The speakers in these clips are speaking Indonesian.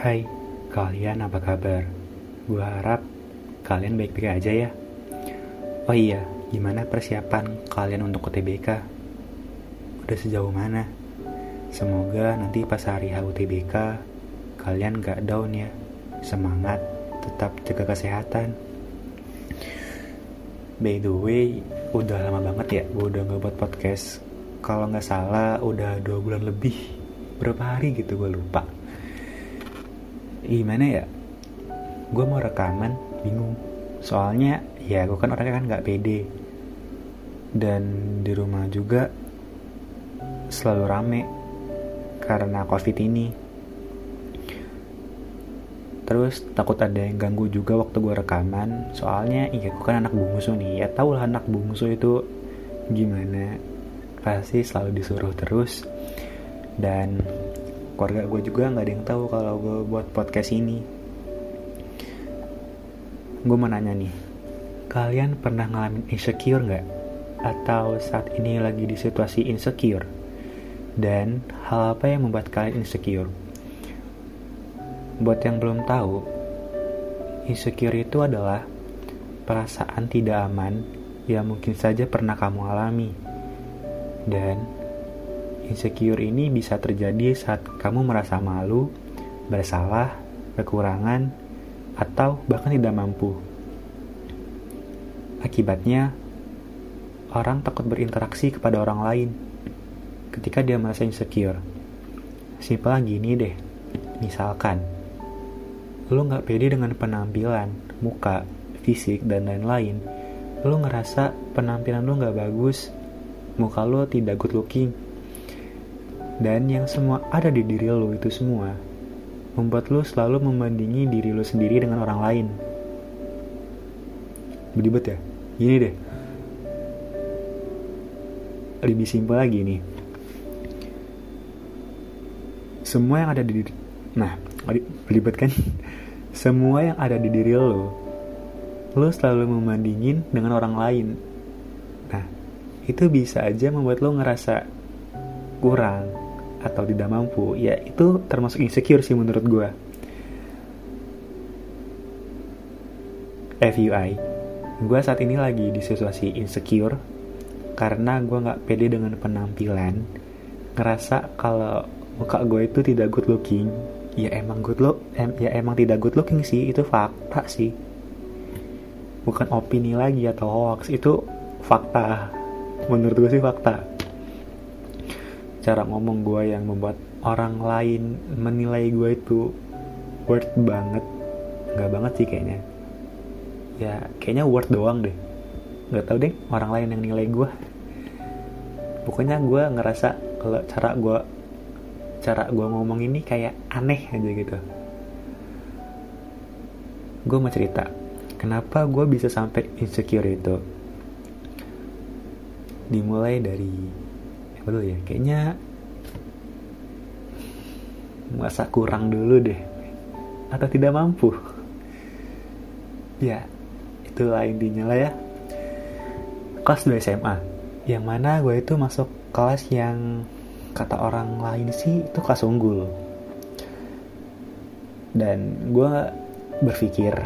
Hai, kalian apa kabar? Gua harap kalian baik-baik aja ya. Oh iya, gimana persiapan kalian untuk UTBK? Udah sejauh mana? Semoga nanti pas hari HUTBK kalian gak down ya. Semangat, tetap jaga kesehatan. By the way, udah lama banget ya gue udah gak buat podcast. Kalau nggak salah udah dua bulan lebih. Berapa hari gitu gue lupa. Gimana ya? Gue mau rekaman, bingung. Soalnya ya gue kan orangnya kan nggak pede. Dan di rumah juga selalu rame karena covid ini. Terus takut ada yang ganggu juga waktu gue rekaman. Soalnya iya gue kan anak bungsu nih. Ya tau lah anak bungsu itu gimana. Pasti selalu disuruh terus. Dan keluarga gue juga nggak ada yang tahu kalau gue buat podcast ini. Gue mau nanya nih, kalian pernah ngalamin insecure nggak? Atau saat ini lagi di situasi insecure? Dan hal apa yang membuat kalian insecure? Buat yang belum tahu, insecure itu adalah perasaan tidak aman yang mungkin saja pernah kamu alami. Dan insecure ini bisa terjadi saat kamu merasa malu, bersalah, kekurangan, atau bahkan tidak mampu. Akibatnya, orang takut berinteraksi kepada orang lain ketika dia merasa insecure. Simpel gini deh, misalkan, lu nggak pede dengan penampilan, muka, fisik, dan lain-lain, lu ngerasa penampilan lu nggak bagus, muka lu tidak good looking, dan yang semua ada di diri lu itu semua membuat lu selalu membandingi diri lu sendiri dengan orang lain. Belibet ya? Gini deh. Lebih simpel lagi nih. Semua yang ada di diri... Nah, belibet kan? Semua yang ada di diri lo, lo selalu membandingin dengan orang lain. Nah, itu bisa aja membuat lo ngerasa kurang, atau tidak mampu ya itu termasuk insecure sih menurut gue FUI gue saat ini lagi di situasi insecure karena gue nggak pede dengan penampilan. Ngerasa kalau muka gue itu tidak good looking ya emang good look em, ya emang tidak good looking sih itu fakta sih. Bukan opini lagi atau hoax itu fakta. Menurut gue sih fakta cara ngomong gue yang membuat orang lain menilai gue itu worth banget. Nggak banget sih kayaknya. Ya kayaknya worth doang deh. Nggak tau deh orang lain yang nilai gue pokoknya gue ngerasa kalau cara gue cara gue ngomong ini kayak aneh aja gitu. Gue mau cerita kenapa gue bisa sampai insecure itu? Dimulai dari dulu ya. Kayaknya masa kurang dulu deh. Atau tidak mampu. Ya itulah intinya lah ya. Kelas 2 SMA yang mana gue itu masuk kelas yang kata orang lain sih itu kelas unggul. Dan gue berpikir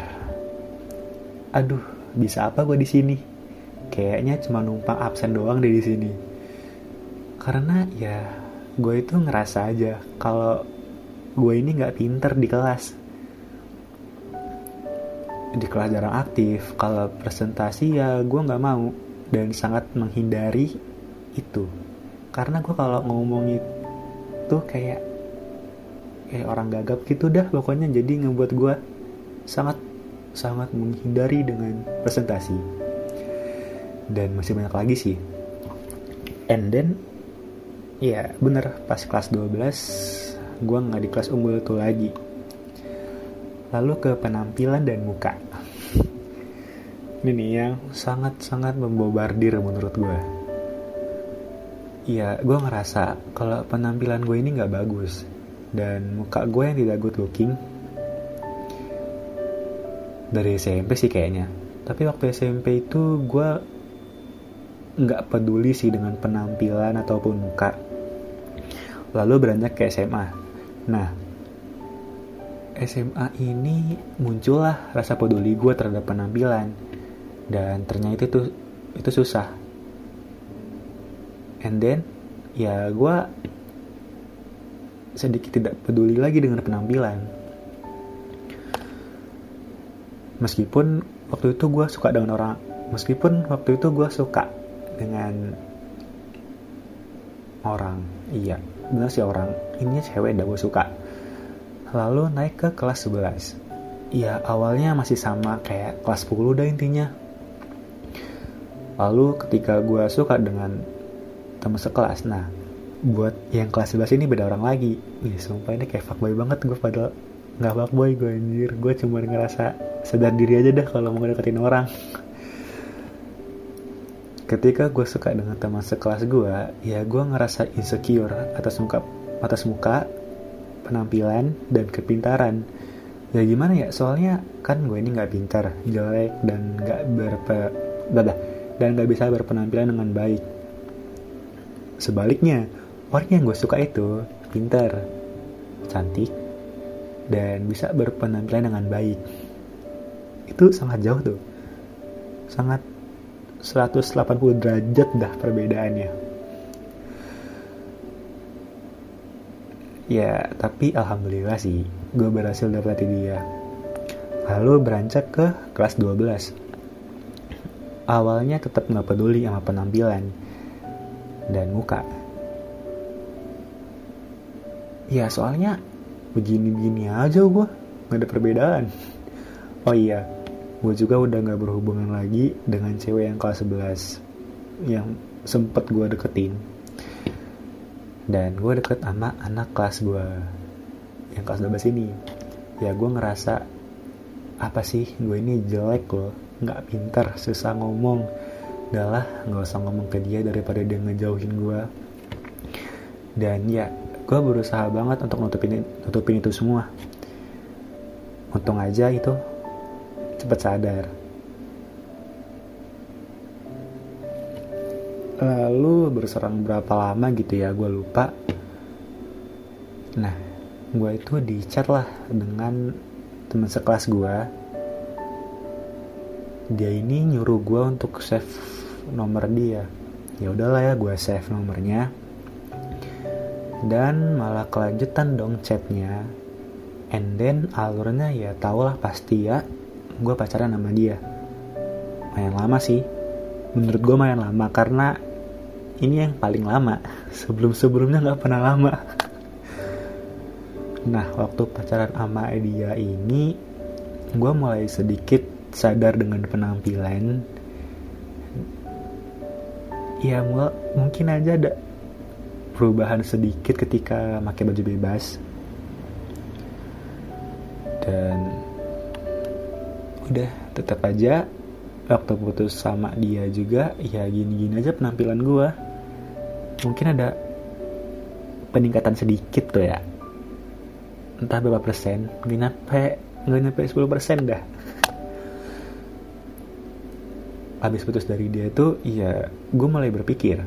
aduh bisa apa gue di sini? Kayaknya cuma numpang absen doang deh di sini karena ya gue itu ngerasa aja kalau gue ini nggak pinter di kelas. Di kelas jarang aktif kalau presentasi ya gue nggak mau dan sangat menghindari itu. Karena gue kalau ngomong itu kayak kayak orang gagap gitu dah pokoknya jadi ngebuat gue sangat sangat menghindari dengan presentasi. Dan masih banyak lagi sih. And then Iya bener. Pas kelas 12 gue nggak di kelas unggul itu lagi. Lalu ke penampilan dan muka. Ini yang sangat-sangat membobardir menurut gue Iya gue ngerasa kalau penampilan gue ini nggak bagus Dan muka gue yang tidak good looking. Dari SMP sih kayaknya. Tapi waktu SMP itu gue nggak peduli sih dengan penampilan ataupun muka lalu beranjak ke SMA. Nah, SMA ini muncullah rasa peduli gue terhadap penampilan. Dan ternyata itu itu susah. And then ya gue sedikit tidak peduli lagi dengan penampilan. Meskipun waktu itu gue suka dengan orang meskipun waktu itu gue suka dengan orang iya benar sih orang ini cewek dah gue suka. Lalu naik ke kelas 11 ya awalnya masih sama kayak kelas 10 dah intinya. Lalu ketika gue suka dengan teman sekelas nah buat yang kelas 11 ini beda orang lagi. Wih, sumpah ini kayak fuckboy banget gue padahal nggak fuckboy gue anjir. Gue cuma ngerasa sadar diri aja dah kalau mau deketin orang ketika gue suka dengan teman sekelas gue ya gue ngerasa insecure atas muka atas muka penampilan dan kepintaran. Ya gimana ya soalnya kan gue ini nggak pintar jelek dan nggak berpe dan nggak bisa berpenampilan dengan baik. Sebaliknya orang yang gue suka itu pintar cantik dan bisa berpenampilan dengan baik. Itu sangat jauh tuh sangat 180 derajat dah perbedaannya. Ya tapi alhamdulillah sih gue berhasil dapetin dia. Lalu beranjak ke kelas 12 awalnya tetap nggak peduli sama penampilan dan muka. Ya soalnya begini-begini aja gue nggak ada perbedaan. Oh iya gue juga udah nggak berhubungan lagi dengan cewek yang kelas 11 yang sempet gue deketin. Dan gue deket sama anak kelas gue yang kelas 12 ini. Ya gue ngerasa apa sih? Gue ini jelek loh. Nggak pintar susah ngomong. Udahlah nggak usah ngomong ke dia daripada dia ngejauhin gue dan ya gue berusaha banget untuk nutupin nutupin itu semua. Untung aja itu cepet sadar. Lalu berserang berapa lama gitu ya gue lupa. Nah gue itu di chat lah dengan teman sekelas gue dia ini nyuruh gue untuk save nomor dia. Ya udahlah ya gue save nomornya. Dan malah kelanjutan dong chatnya. And then alurnya ya tau lah pasti ya gue pacaran sama dia. Lumayan lama sih. Menurut gue lumayan lama karena ini yang paling lama. Sebelum-sebelumnya nggak pernah lama. Nah waktu pacaran sama dia ini gue mulai sedikit sadar dengan penampilan. Ya mungkin aja ada perubahan sedikit ketika pakai baju bebas udah tetap aja. Waktu putus sama dia juga ya gini-gini aja penampilan gue mungkin ada peningkatan sedikit tuh ya. Entah berapa persen. Nggak nyampe nggak nyampe 10 persen dah. Habis putus dari dia tuh ya gue mulai berpikir.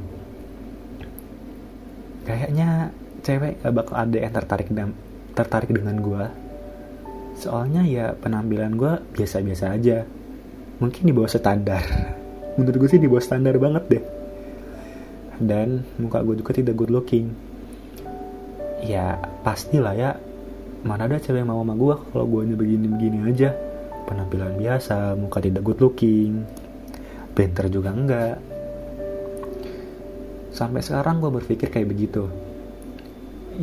Kayaknya cewek gak bakal ada yang tertarik dan tertarik dengan gue soalnya ya penampilan gue biasa-biasa aja. Mungkin di bawah standar. Menurut gue sih di bawah standar banget deh. Dan muka gue juga tidak good looking. Ya pastilah ya. Mana ada cewek yang mau sama gue kalau gue begini-begini aja. Penampilan biasa muka tidak good looking. Pinter juga enggak. Sampai sekarang gue berpikir kayak begitu.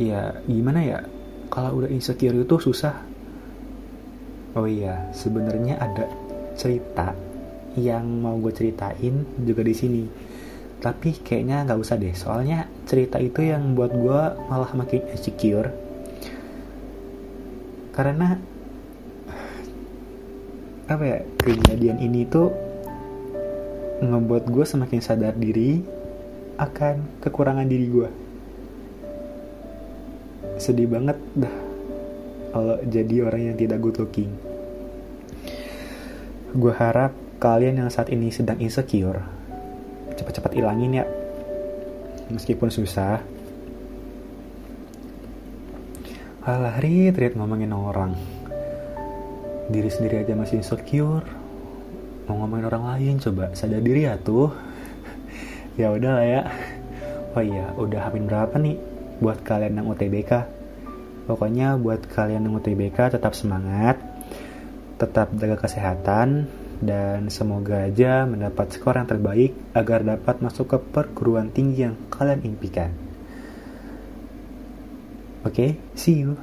Ya gimana ya? Kalau udah insecure itu susah oh iya sebenarnya ada cerita yang mau gue ceritain juga di sini. Tapi kayaknya nggak usah deh soalnya cerita itu yang buat gue malah makin insecure. Karena apa ya kejadian ini tuh ngebuat gue semakin sadar diri akan kekurangan diri gue sedih banget dah kalau jadi orang yang tidak good looking. Gue harap kalian yang saat ini sedang insecure cepat-cepat ilangin ya. Meskipun susah. Alah rit rit ngomongin orang. Diri sendiri aja masih insecure. Mau ngomongin orang lain coba sadar diri ya tuh. Ya udah lah ya. Oh iya udah hamin berapa nih? Buat kalian yang UTBK pokoknya buat kalian yang UTBK tetap semangat tetap jaga kesehatan dan semoga aja mendapat skor yang terbaik agar dapat masuk ke perguruan tinggi yang kalian impikan. Oke, okay, see you.